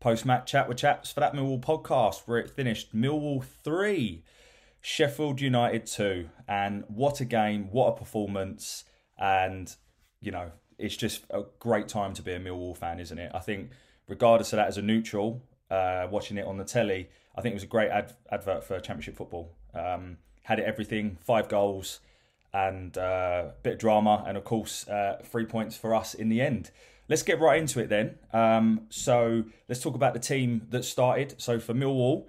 Post match chat with chaps for that Millwall podcast where it finished Millwall 3, Sheffield United 2. And what a game, what a performance. And, you know, it's just a great time to be a Millwall fan, isn't it? I think, regardless of that as a neutral, uh, watching it on the telly, I think it was a great ad- advert for Championship football. Um, had it everything, five goals and uh, a bit of drama, and of course, uh, three points for us in the end. Let's get right into it then. Um, so let's talk about the team that started. So for Millwall,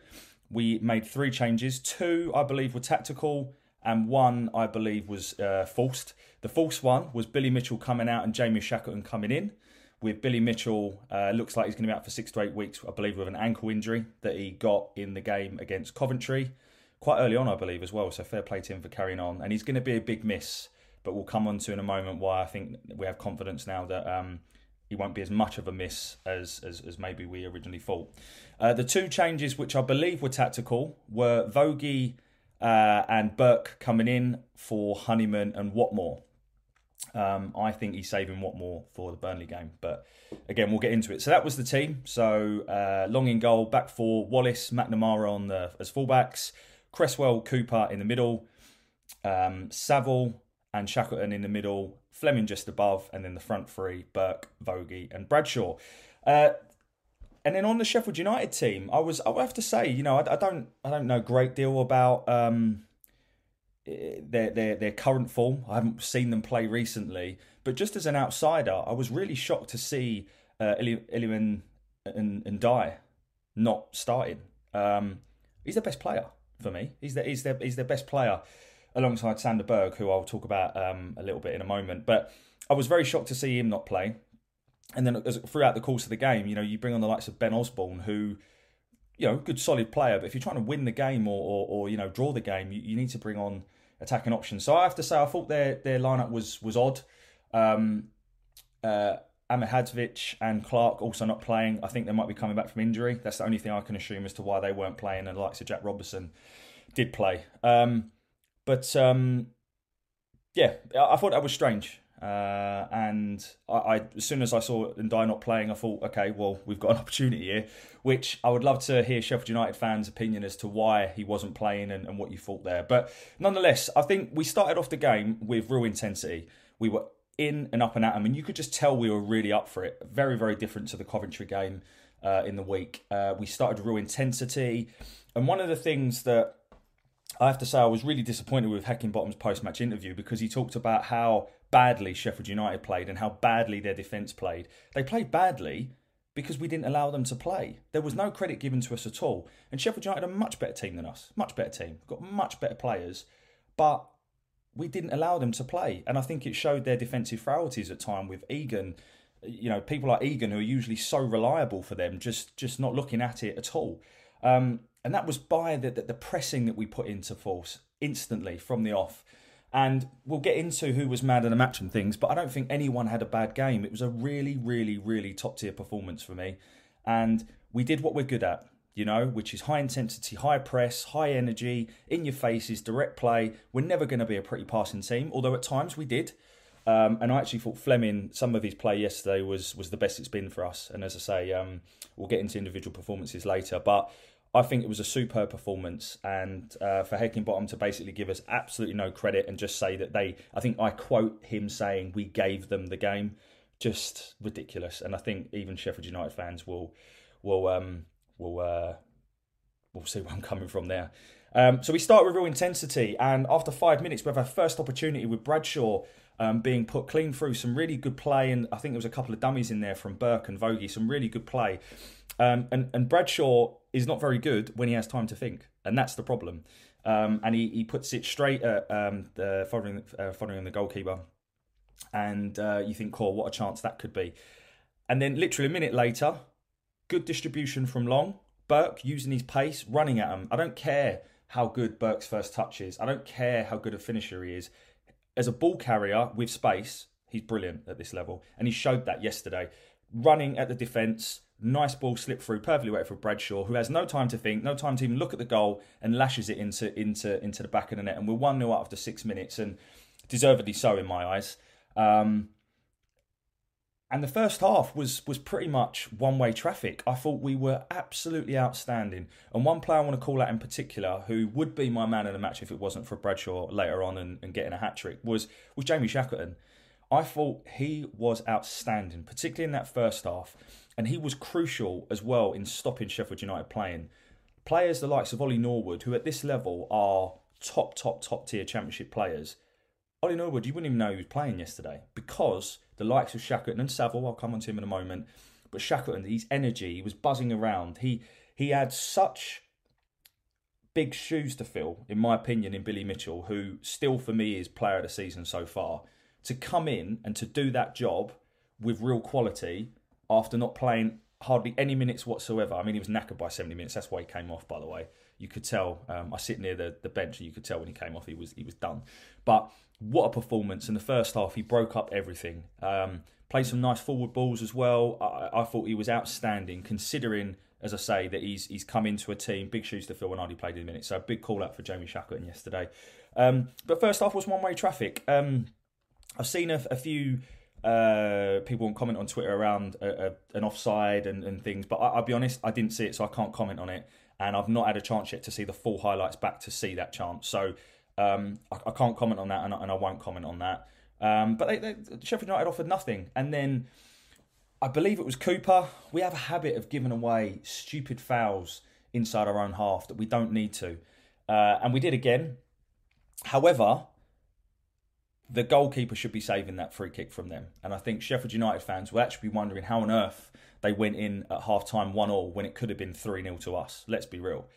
we made three changes. Two, I believe, were tactical, and one, I believe, was uh, forced. The false one was Billy Mitchell coming out and Jamie Shackleton coming in. With Billy Mitchell, uh, looks like he's going to be out for six to eight weeks, I believe, with an ankle injury that he got in the game against Coventry. Quite early on, I believe, as well. So fair play to him for carrying on. And he's going to be a big miss, but we'll come on to in a moment why I think we have confidence now that um, he won't be as much of a miss as as, as maybe we originally thought. Uh, the two changes, which I believe were tactical, were Vogie uh, and Burke coming in for Honeyman and Watmore. Um, I think he's saving Watmore for the Burnley game, but again, we'll get into it. So that was the team. So uh, long in goal, back four, Wallace, McNamara on the as fullbacks, Cresswell, Cooper in the middle, um, Saville and Shackleton in the middle, Flemming just above, and then the front three, Burke, Vogie, and Bradshaw. Uh, and then on the Sheffield United team, I was I have to say, you know, I, I don't I don't know a great deal about um, their their their current form. I haven't seen them play recently, but just as an outsider, I was really shocked to see uh, and, Ndiaye not starting. Um, he's the best player for me. He's the, he's their he's their best player alongside Sander Berge, who I'll talk about um, a little bit in a moment. But I was very shocked to see him not play. And then throughout the course of the game, you know, you bring on the likes of Ben Osborn, who, you know, good solid player. But if you're trying to win the game or, or, or you know, draw the game, you, you, need to bring on attacking options. So I have to say, I thought their their lineup was was odd. Um, uh, and Clark also not playing. I think they might be coming back from injury. That's the only thing I can assume as to why they weren't playing. And the likes of Jack Robertson did play. Um, but um, yeah, I, thought that was strange. Uh, and I, I, as soon as I saw Ndiaye not playing, I thought, okay, well, we've got an opportunity here. Which I would love to hear Sheffield United fans' opinion as to why he wasn't playing and, and what you thought there. But nonetheless, I think we started off the game with real intensity. We were in and up and at them, and you could just tell we were really up for it. Very, very different to the Coventry game uh, in the week. Uh, we started real intensity, and one of the things that I have to say I was really disappointed with Heckingbottom's post-match interview because he talked about how badly Sheffield United played and how badly their defence played. They played badly because we didn't allow them to play. There was no credit given to us at all. And Sheffield United are a much better team than us, much better team, got much better players, but we didn't allow them to play. And I think it showed their defensive frailties at time with Egan. You know, people like Egan who are usually so reliable for them, just just not looking at it at all. Um, and that was by the, the, the pressing that we put into force instantly from the off. And we'll get into who was mad in the match and things, but I don't think anyone had a bad game. It was a really, really, really top tier performance for me. And we did what we're good at, you know, which is high intensity, high press, high energy, in your faces, direct play. We're never going to be a pretty passing team, although at times we did. Um, and I actually thought Flemming, some of his play yesterday was was the best it's been for us. And as I say, um, we'll get into individual performances later. But I think it was a superb performance, and uh, for Heckingbottom to basically give us absolutely no credit and just say that they, I think I quote him saying we gave them the game, just ridiculous. And I think even Sheffield United fans will will um, will uh, will see where I'm coming from there. Um, so we start with real intensity, and after five minutes, we have our first opportunity with Bradshaw um, being put clean through some really good play, and I think there was a couple of dummies in there from Burke and Vogie, some really good play. Um, and, and Bradshaw is not very good when he has time to think, and that's the problem. Um, and he, he puts it straight at um, the following uh, following the goalkeeper, and uh, you think, "Cool, what a chance that could be." And then, literally a minute later, good distribution from Long. Burke using his pace, running at him. I don't care how good Burke's first touch is. I don't care how good a finisher he is. As a ball carrier with space, he's brilliant at this level, and he showed that yesterday. Running at the defence, nice ball slip through, perfectly waited for Bradshaw, who has no time to think, no time to even look at the goal, and lashes it into into into the back of the net. And we're one 0 after six minutes, and deservedly so in my eyes. Um, and the first half was was pretty much one way traffic. I thought we were absolutely outstanding. And one player I want to call out in particular, who would be my man of the match if it wasn't for Bradshaw later on and, and getting a hat trick, was was Jamie Shackleton. I thought he was outstanding, particularly in that first half, and he was crucial as well in stopping Sheffield United playing. Players the likes of Ollie Norwood, who at this level are top, top, top tier Championship players. Ollie Norwood, you wouldn't even know he was playing yesterday because the likes of Shackleton and Saville, I'll come on to him in a moment, but Shackleton, his energy, he was buzzing around. He he had such big shoes to fill, in my opinion, in Billy Mitchell, who still for me is player of the season so far. To come in and to do that job with real quality after not playing hardly any minutes whatsoever. I mean, he was knackered by 70 minutes. That's why he came off, by the way. You could tell. Um, I sit near the, the bench, and you could tell when he came off, he was he was done. But what a performance in the first half! He broke up everything. Um, played some nice forward balls as well. I, I, thought he was outstanding, considering, as I say, that he's he's come into a team big shoes to fill when Ardy played in a minute. So big call out for Jamie Shackleton yesterday. Um, but first half was one way traffic. Um, I've seen a, a few uh, people comment on Twitter around a, a, an offside and, and things, but I, will be honest, I didn't see it, so I can't comment on it. And I've not had a chance yet to see the full highlights back to see that chance, so um, I, I, can't comment on that, and, and I won't comment on that. Um, but they, they, Sheffield United offered nothing, and then I believe it was Cooper. We have a habit of giving away stupid fouls inside our own half that we don't need to, uh, and we did again. However, the goalkeeper should be saving that free kick from them. And I think Sheffield United fans will actually be wondering how on earth they went in at half time 1 all when it could have been 3 0 to us. Let's be real.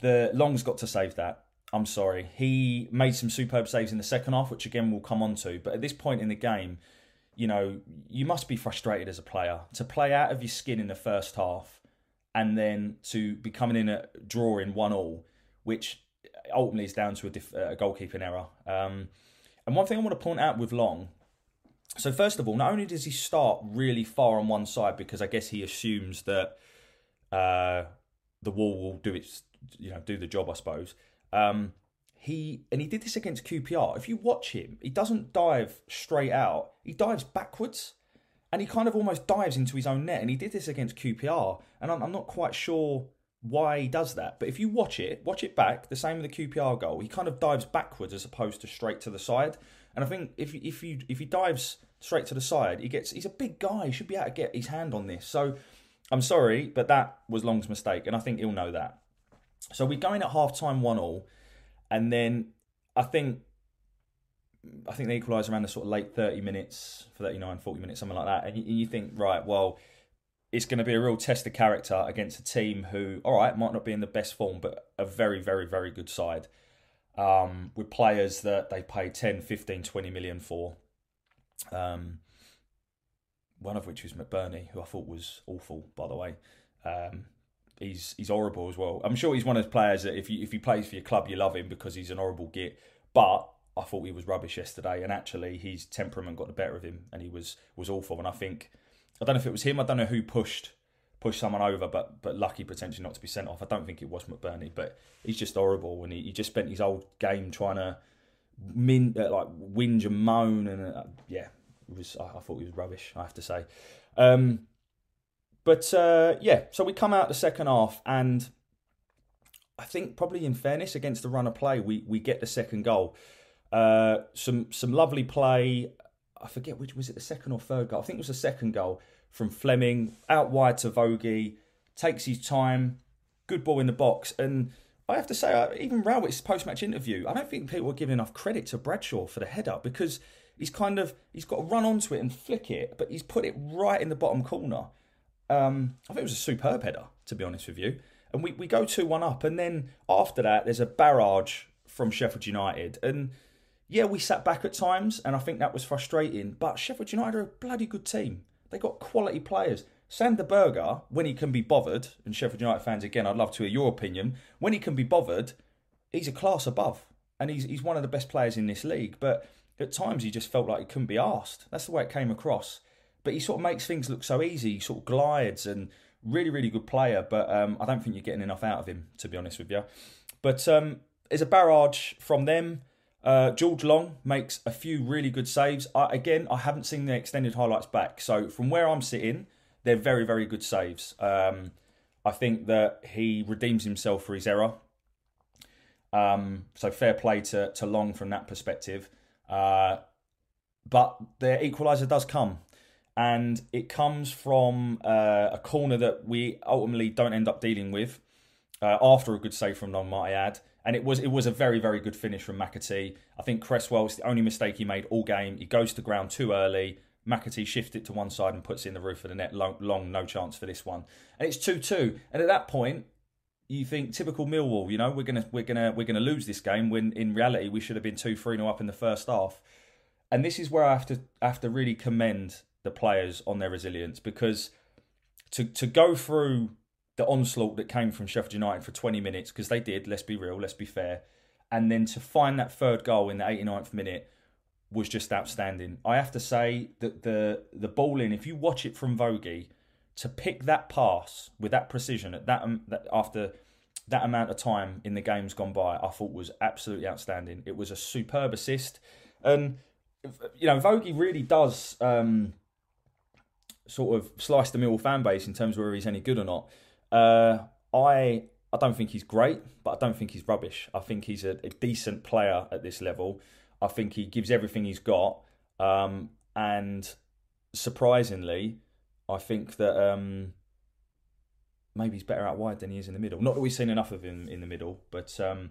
The Long's got to save that. I'm sorry. He made some superb saves in the second half, which again we'll come on to. But at this point in the game, you know, you must be frustrated as a player to play out of your skin in the first half and then to be coming in a drawing 1 all, which ultimately is down to a, a goalkeeping error. Um, and one thing I want to point out with Long, so first of all, not only does he start really far on one side because I guess he assumes that uh, the wall will do its, you know, do the job, I suppose. Um, he and he did this against QPR. If you watch him, he doesn't dive straight out; he dives backwards, and he kind of almost dives into his own net. And he did this against QPR, and I'm, I'm not quite sure why he does that. But if you watch it, watch it back, the same with the QPR goal, he kind of dives backwards as opposed to straight to the side. And I think if if you if he dives straight to the side, he gets he's a big guy, he should be able to get his hand on this. So I'm sorry, but that was Long's mistake, and I think he'll know that. So we're going at half time one all, and then I think I think they equalise around the sort of late 30 minutes, 39, 40 minutes, something like that. And you, you think, right, well, it's going to be a real test of character against a team who, all right, might not be in the best form, but a very, very, very good side. Um, with players that they pay 10, 15, 20 million for. Um, one of which was McBurnie, who I thought was awful, by the way. Um, he's he's horrible as well. I'm sure he's one of those players that if you if he plays for your club, you love him because he's an horrible git. But I thought he was rubbish yesterday, and actually his temperament got the better of him, and he was was awful. And I think I don't know if it was him. I don't know who pushed pushed someone over, but but lucky potentially not to be sent off. I don't think it was McBurnie, but he's just horrible, and he, he just spent his whole game trying to min, uh, like whinge and moan, and uh, yeah, it was. I, I, thought he was rubbish. I have to say. Um, but uh, yeah, so we come out the second half, and I think probably in fairness against the run of play, we we get the second goal. Uh, some some lovely play. I forget which was it the second or third goal. I think it was the second goal from Flemming, out wide to Vogie. Takes his time, good ball in the box, and I have to say, uh, even Rowett's post-match interview, I don't think people are giving enough credit to Bradshaw for the header because he's kind of he's got to run onto it and flick it, but he's put it right in the bottom corner. Um, I think it was a superb header, to be honest with you. And we, we go 2 1 up, and then after that, there's a barrage from Sheffield United. And yeah, we sat back at times, and I think that was frustrating. But Sheffield United are a bloody good team. They got quality players. Sander Berge, when he can be bothered, and Sheffield United fans again, I'd love to hear your opinion. When he can be bothered, he's a class above, and he's he's one of the best players in this league. But at times, he just felt like he couldn't be asked. That's the way it came across. But he sort of makes things look so easy. He sort of glides and really, really good player. But um, I don't think you're getting enough out of him, to be honest with you. But um, there's a barrage from them. Uh, George Long makes a few really good saves. I, again, I haven't seen the extended highlights back. So from where I'm sitting, they're very, very good saves. Um, I think that he redeems himself for his error. Um, so fair play to, to Long from that perspective. Uh, but the equaliser does come. And it comes from uh, a corner that we ultimately don't end up dealing with uh, after a good save from Long, might I add. And it was it was a very very good finish from McAtee. I think Cresswell is the only mistake he made all game. He goes to ground too early. McAtee shifts it to one side and puts it in the roof of the net. Long, long no chance for this one. And it's two two. And at that point, you think typical Millwall. You know, we're gonna we're gonna we're gonna lose this game. When in reality, we should have been two three 0 up in the first half. And this is where I have to I have to really commend the players on their resilience because to to go through the onslaught that came from Sheffield United for 20 minutes because they did. Let's be real. Let's be fair. And then to find that third goal in the 89th minute was just outstanding. I have to say that the the ball in, if you watch it from Vogie, to pick that pass with that precision at that, um, that after that amount of time in the games gone by, I thought was absolutely outstanding. It was a superb assist, and you know Vogie really does um, sort of slice the Mill fan base in terms of whether he's any good or not. Uh, I I don't think he's great, but I don't think he's rubbish. I think he's a, a decent player at this level. I think he gives everything he's got. Um, and surprisingly, I think that um, maybe he's better out wide than he is in the middle. Not that we've seen enough of him in the middle, but um,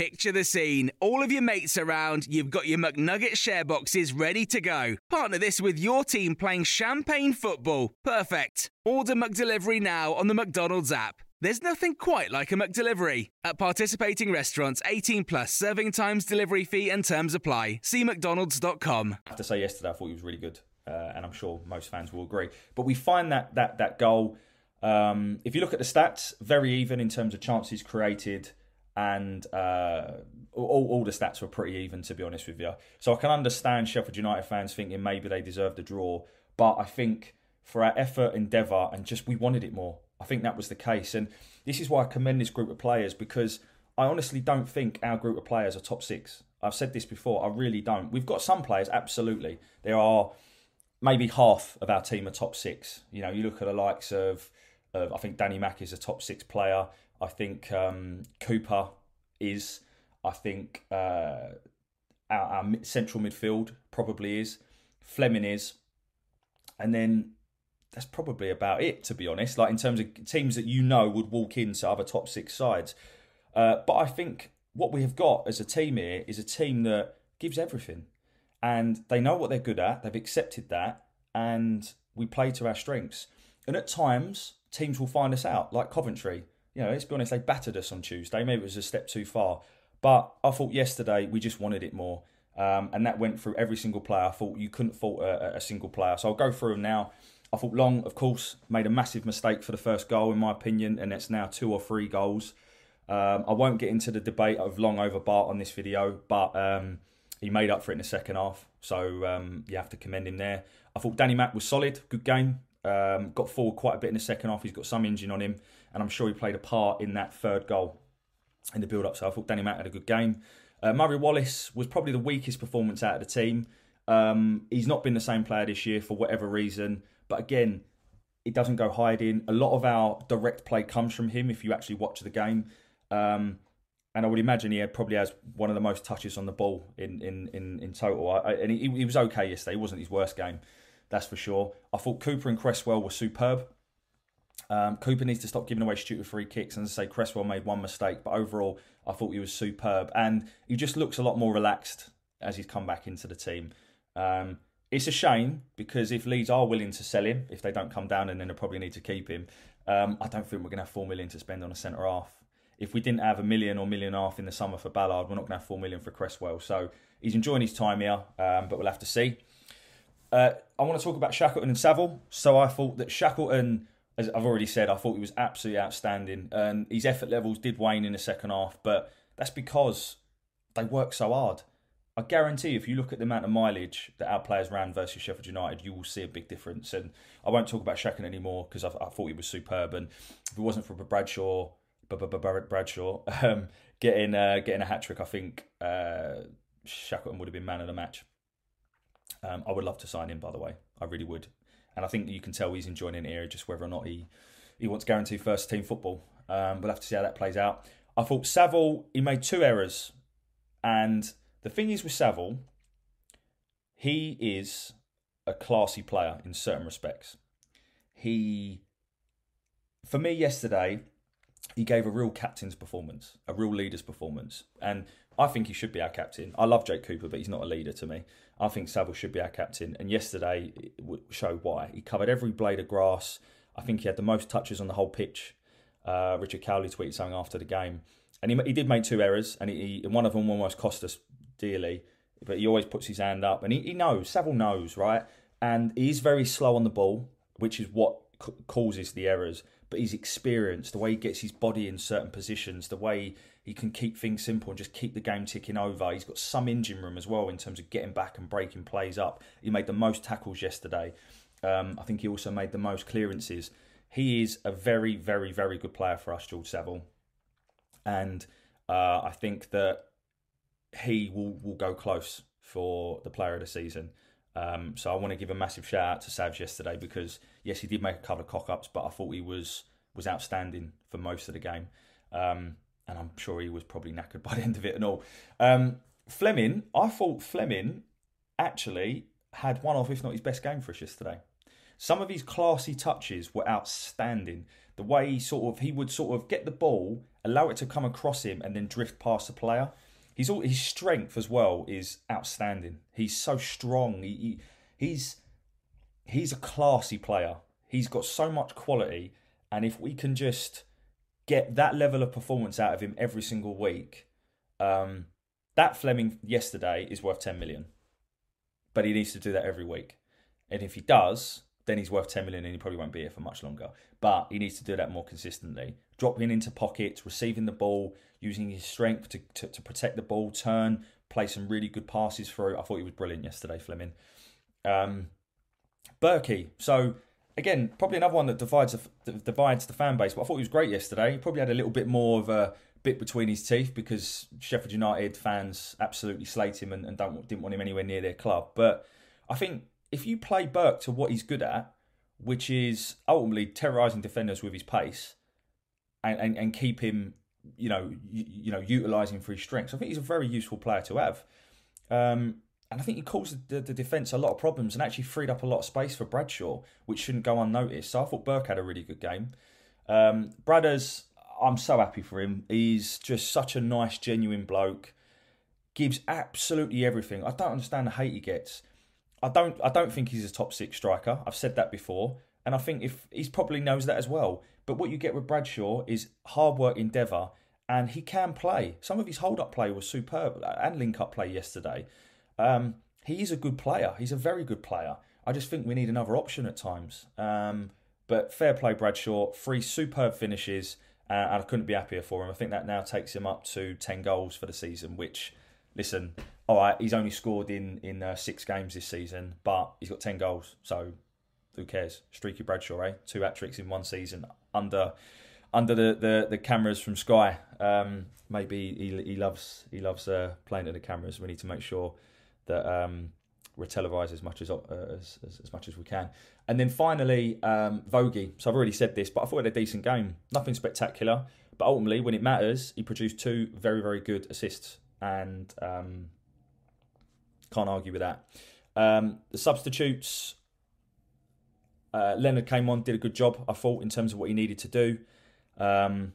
Picture the scene. All of your mates around, you've got your McNugget share boxes ready to go. Partner this with your team playing champagne football. Perfect. Order McDelivery now on the McDonald's app. There's nothing quite like a McDelivery. At participating restaurants, 18 plus serving times, delivery fee, and terms apply. See McDonald's.com. I have to say, yesterday I thought he was really good, uh, and I'm sure most fans will agree. But we find that that that goal. Um, if you look at the stats, very even in terms of chances created and uh, all, all the stats were pretty even, to be honest with you. So I can understand Sheffield United fans thinking maybe they deserved a draw, but I think for our effort, endeavour, and just we wanted it more. I think that was the case, and this is why I commend this group of players because I honestly don't think our group of players are top six. I've said this before. I really don't. We've got some players, absolutely. There are maybe half of our team are top six. You know, you look at the likes of, of I think Danny Mack is a top six player. I think um, Cooper is. I think uh, our, our, central midfield probably is. Flemming is. And then that's probably about it, to be honest. Like in terms of teams that you know would walk into other top six sides. Uh, but I think what we have got as a team here is a team that gives everything. And they know what they're good at, they've accepted that, and we play to our strengths. And at times, teams will find us out, like Coventry you know, let's be honest, they battered us on Tuesday. Maybe it was a step too far. But I thought yesterday we just wanted it more. Um, and that went through every single player. I thought you couldn't fault a, a, single player. So I'll go through them now. I thought Long, of course, made a massive mistake for the first goal, in my opinion, and it's now two or three goals. Um, I won't get into the debate of Long over Bart on this video, but um, he made up for it in the second half. So um, you have to commend him there. I thought Danny Mack was solid, good game. Um, got forward quite a bit in the second half. He's got some engine on him, and I'm sure he played a part in that third goal in the build up. So I thought Danny Mack had a good game. Uh, Murray Wallace was probably the weakest performance out of the team. Um, he's not been the same player this year for whatever reason. But again, it doesn't go hiding. A lot of our direct play comes from him if you actually watch the game. Um, and I would imagine he probably has one of the most touches on the ball in in in, in total. I, and he, he was okay yesterday. It wasn't his worst game, that's for sure. I thought Cooper and Cresswell were superb. Um, Cooper needs to stop giving away stupid free kicks. And as I say, Cresswell made one mistake, but overall, I thought he was superb. And he just looks a lot more relaxed as he's come back into the team. Um, it's a shame because if Leeds are willing to sell him, if they don't come down and then they probably need to keep him, um, I don't think we're going to have four million to spend on a centre half. If we didn't have a million or million and a half in the summer for Ballard, we're not going to have four million for Cresswell. So he's enjoying his time here, um, but we'll have to see. Uh, I want to talk about Shackleton and Saville. So I thought that Shackleton as I've already said, I thought he was absolutely outstanding. And his effort levels did wane in the second half, but that's because they work so hard. I guarantee if you look at the amount of mileage that our players ran versus Sheffield United, you will see a big difference. And I won't talk about Shackleton anymore because I, I, thought he was superb. And if it wasn't for Bradshaw, Bradshaw um, getting uh, getting a hat trick, I think uh, Shackleton would have been man of the match. Um, I would love to sign him, by the way. I really would and I think you can tell he's enjoying it here, just whether or not he he wants guaranteed first team football. Um, we'll have to see how that plays out. I thought Saville he made two errors, and the thing is with Saville, he is a classy player in certain respects. He, for me, yesterday, he gave a real captain's performance, a real leader's performance, and I think he should be our captain. I love Jake Cooper, but he's not a leader to me. I think Saville should be our captain. And yesterday showed why. He covered every blade of grass. I think he had the most touches on the whole pitch. Uh, Richard Cawley tweeted something after the game. And he, he did make two errors, and he, one of them almost cost us dearly. But he always puts his hand up, and he, he knows, Saville knows, right? And he's very slow on the ball, which is what causes the errors. But he's experienced, the way he gets his body in certain positions, the way he can keep things simple and just keep the game ticking over. He's got some engine room as well in terms of getting back and breaking plays up. He made the most tackles yesterday. Um, I think he also made the most clearances. He is a very, very, very good player for us, George Saville. And uh, I think that he will, will go close for the player of the season. Um, so I want to give a massive shout out to Savs yesterday because yes, he did make a couple of cock ups, but I thought he was was outstanding for most of the game. Um, and I'm sure he was probably knackered by the end of it and all. Um, Flemming, I thought Flemming actually had one of, if not his best game for us yesterday. Some of his classy touches were outstanding. The way he sort of he would sort of get the ball, allow it to come across him, and then drift past the player. He's all his strength as well is outstanding. He's so strong. He, he he's he's a classy player. He's got so much quality, and if we can just get that level of performance out of him every single week, um, that Flemming yesterday is worth 10 million. But he needs to do that every week. And if he does, then he's worth 10 million and he probably won't be here for much longer. But he needs to do that more consistently. Dropping into pockets, receiving the ball, using his strength to, to, to protect the ball, turn, play some really good passes through. I thought he was brilliant yesterday, Flemming. Um, Berkey. So again, probably another one that divides the, divides the fan base. But I thought he was great yesterday. He probably had a little bit more of a bit between his teeth because Sheffield United fans absolutely slate him and, and don't didn't want him anywhere near their club. But I think if you play Burke to what he's good at, which is ultimately terrorising defenders with his pace, and, and, and keep him, you know, you, you know, utilising for his strengths, I think he's a very useful player to have. Um, and I think he caused the, the, defence a lot of problems and actually freed up a lot of space for Bradshaw, which shouldn't go unnoticed. So I thought Burke had a really good game. Um, Bradders, I'm so happy for him. He's just such a nice, genuine bloke. Gives absolutely everything. I don't understand the hate he gets. I don't. I don't think he's a top six striker. I've said that before. And I think if he probably knows that as well. But what you get with Bradshaw is hard work, endeavour, and he can play. Some of his hold up play was superb and link up play yesterday. Um, he is a good player. He's a very good player. I just think we need another option at times. Um, but fair play, Bradshaw. Three superb finishes, uh, and I couldn't be happier for him. I think that now takes him up to 10 goals for the season, which, listen, all right, he's only scored in, in uh, six games this season, but he's got 10 goals. So who cares? Streaky Bradshaw, eh? Two hat tricks in one season under under the, the, the cameras from Sky. Um, maybe he, he loves he loves uh, playing to the cameras. We need to make sure that um, we're televised as much as, uh, as, as, as much as we can. And then finally, um, Vogie. So I've already said this, but I thought he had a decent game. Nothing spectacular, but ultimately, when it matters, he produced two very very good assists, and um, can't argue with that. Um, the substitutes. Uh, Leonard came on, did a good job, I thought, in terms of what he needed to do. Um,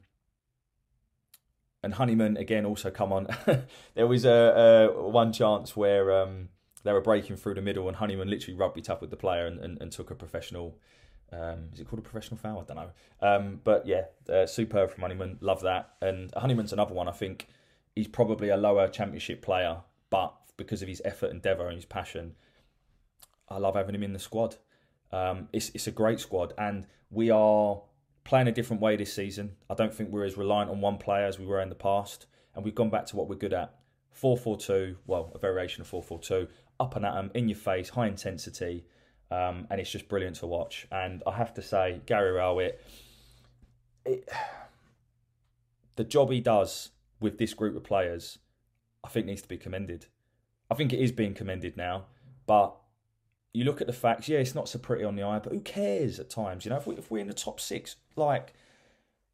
and Honeyman again also come on. there was a, a, one chance where um, they were breaking through the middle, and Honeyman literally rugby with the player and, and, and took a professional. Um, is it called a professional foul? I don't know. Um, but yeah, uh, superb from Honeyman. Love that. And Honeyman's another one. I think he's probably a lower championship player, but because of his effort, endeavour, and his passion, I love having him in the squad. Um, it's it's a great squad, and we are playing a different way this season. I don't think we're as reliant on one player as we were in the past, and we've gone back to what we're good at: four four two. Well, a variation of four four two. Up and at them, in your face, high intensity, um, and it's just brilliant to watch. And I have to say, Gary Rowett, the job he does with this group of players, I think needs to be commended. I think it is being commended now, but you look at the facts, yeah, it's not so pretty on the eye, but who cares at times? You know, if, we, if we're in the top six, like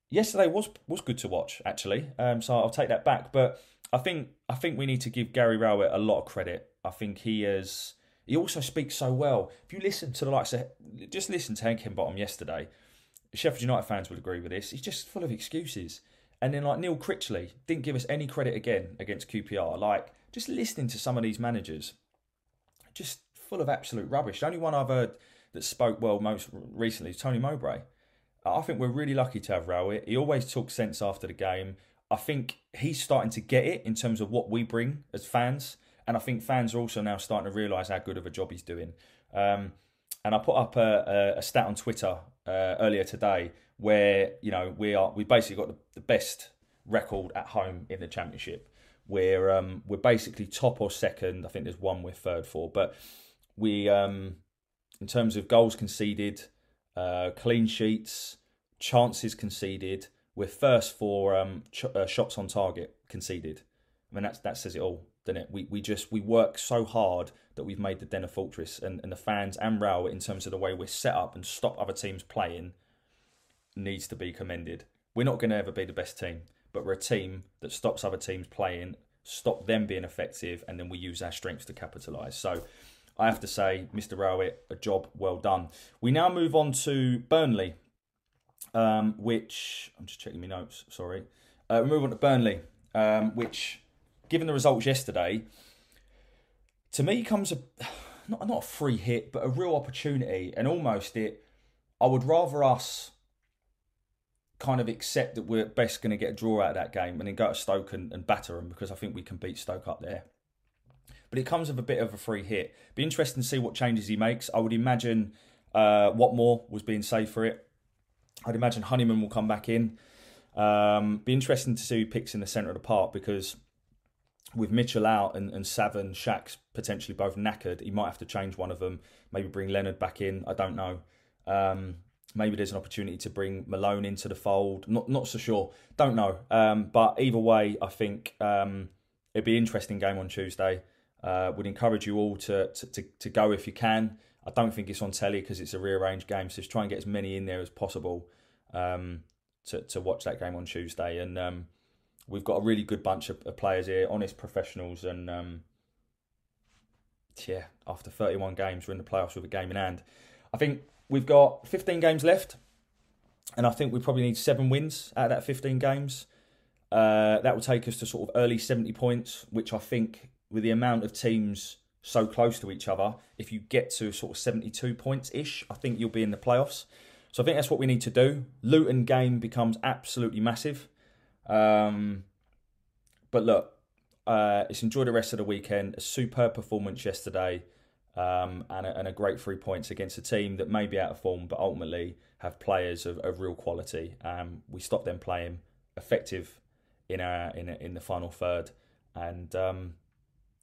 yesterday was was good to watch actually. Um, so I'll take that back. But I think I think we need to give Gary Rowett a lot of credit. I think he is. He also speaks so well. If you listen to the likes of just listen to Heckingbottom yesterday, Sheffield United fans would agree with this. He's just full of excuses. And then like Neil Critchley didn't give us any credit again against QPR. Like just listening to some of these managers, just full of absolute rubbish. The only one I've heard that spoke well most recently is Tony Mowbray. I think we're really lucky to have Rowett. He always talks sense after the game. I think he's starting to get it in terms of what we bring as fans. And I think fans are also now starting to realise how good of a job he's doing. Um, and I put up a, a, a stat on Twitter uh, earlier today where you know we are we basically got the, the best record at home in the championship. We're um, we're basically top or second. I think there's one we're third for, but we, um, in terms of goals conceded, uh, clean sheets, chances conceded, we're first for um, ch- uh, shots on target conceded. I mean, that's, that says it all, doesn't it? We, we just we work so hard that we've made the Den a fortress, and, and the fans and Rowett, in terms of the way we're set up and stop other teams playing, needs to be commended. We're not going to ever be the best team, but we're a team that stops other teams playing, stop them being effective, and then we use our strengths to capitalise. So I have to say, Mr. Rowett, a job well done. We now move on to Burnley, um, which I'm just checking my notes. Sorry, uh, we move on to Burnley, um, which, given the results yesterday, to me comes a not not a free hit, but a real opportunity, and almost it. I would rather us kind of accept that we're best going to get a draw out of that game and then go to Stoke and, and batter them because I think we can beat Stoke up there but it comes with a bit of a free hit. Be interesting to see what changes he makes. I would imagine uh, Watmore was being saved for it. I'd imagine Honeyman will come back in. Um, be interesting to see who picks in the centre of the park because with Mitchell out and, and Savin, Shak's potentially both knackered, he might have to change one of them. Maybe bring Leonard back in. I don't know. Um, maybe there's an opportunity to bring Malone into the fold. Not not so sure. Don't know. Um, but either way, I think um, it'd be an interesting game on Tuesday. Uh, would encourage you all to, to, to, to, go if you can. I don't think it's on telly because it's a rearranged game, so just try and get as many in there as possible um, to, to watch that game on Tuesday. And um, we've got a really good bunch of, of players here, honest professionals, and um, yeah, after 31 games, we're in the playoffs with a game in hand. I think we've got 15 games left, and I think we probably need seven wins out of that 15 games. Uh, that will take us to sort of early 70 points, which I think with the amount of teams so close to each other. If you get to sort of 72 points ish, I think you'll be in the playoffs. So I think that's what we need to do. Luton game becomes absolutely massive. Um, but look, uh, let's enjoy the rest of the weekend. A superb performance yesterday um, and, a, and, a, great three points against a team that may be out of form, but ultimately have players of, of real quality. Um, we stopped them playing effective in our in, in the final third, and um,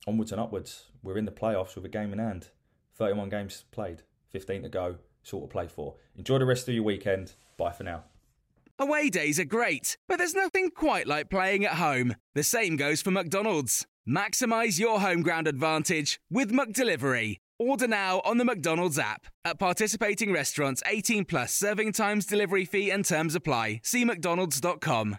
onwards and upwards. We're in the playoffs with a game in hand. 31 games played, 15 to go. Sort of play for. Enjoy the rest of your weekend. Bye for now. Away days are great, but there's nothing quite like playing at home. The same goes for McDonald's. Maximize your home ground advantage with McDelivery. Order now on the McDonald's app. At participating restaurants, 18 plus serving times, delivery fee, and terms apply. See McDonald's.com.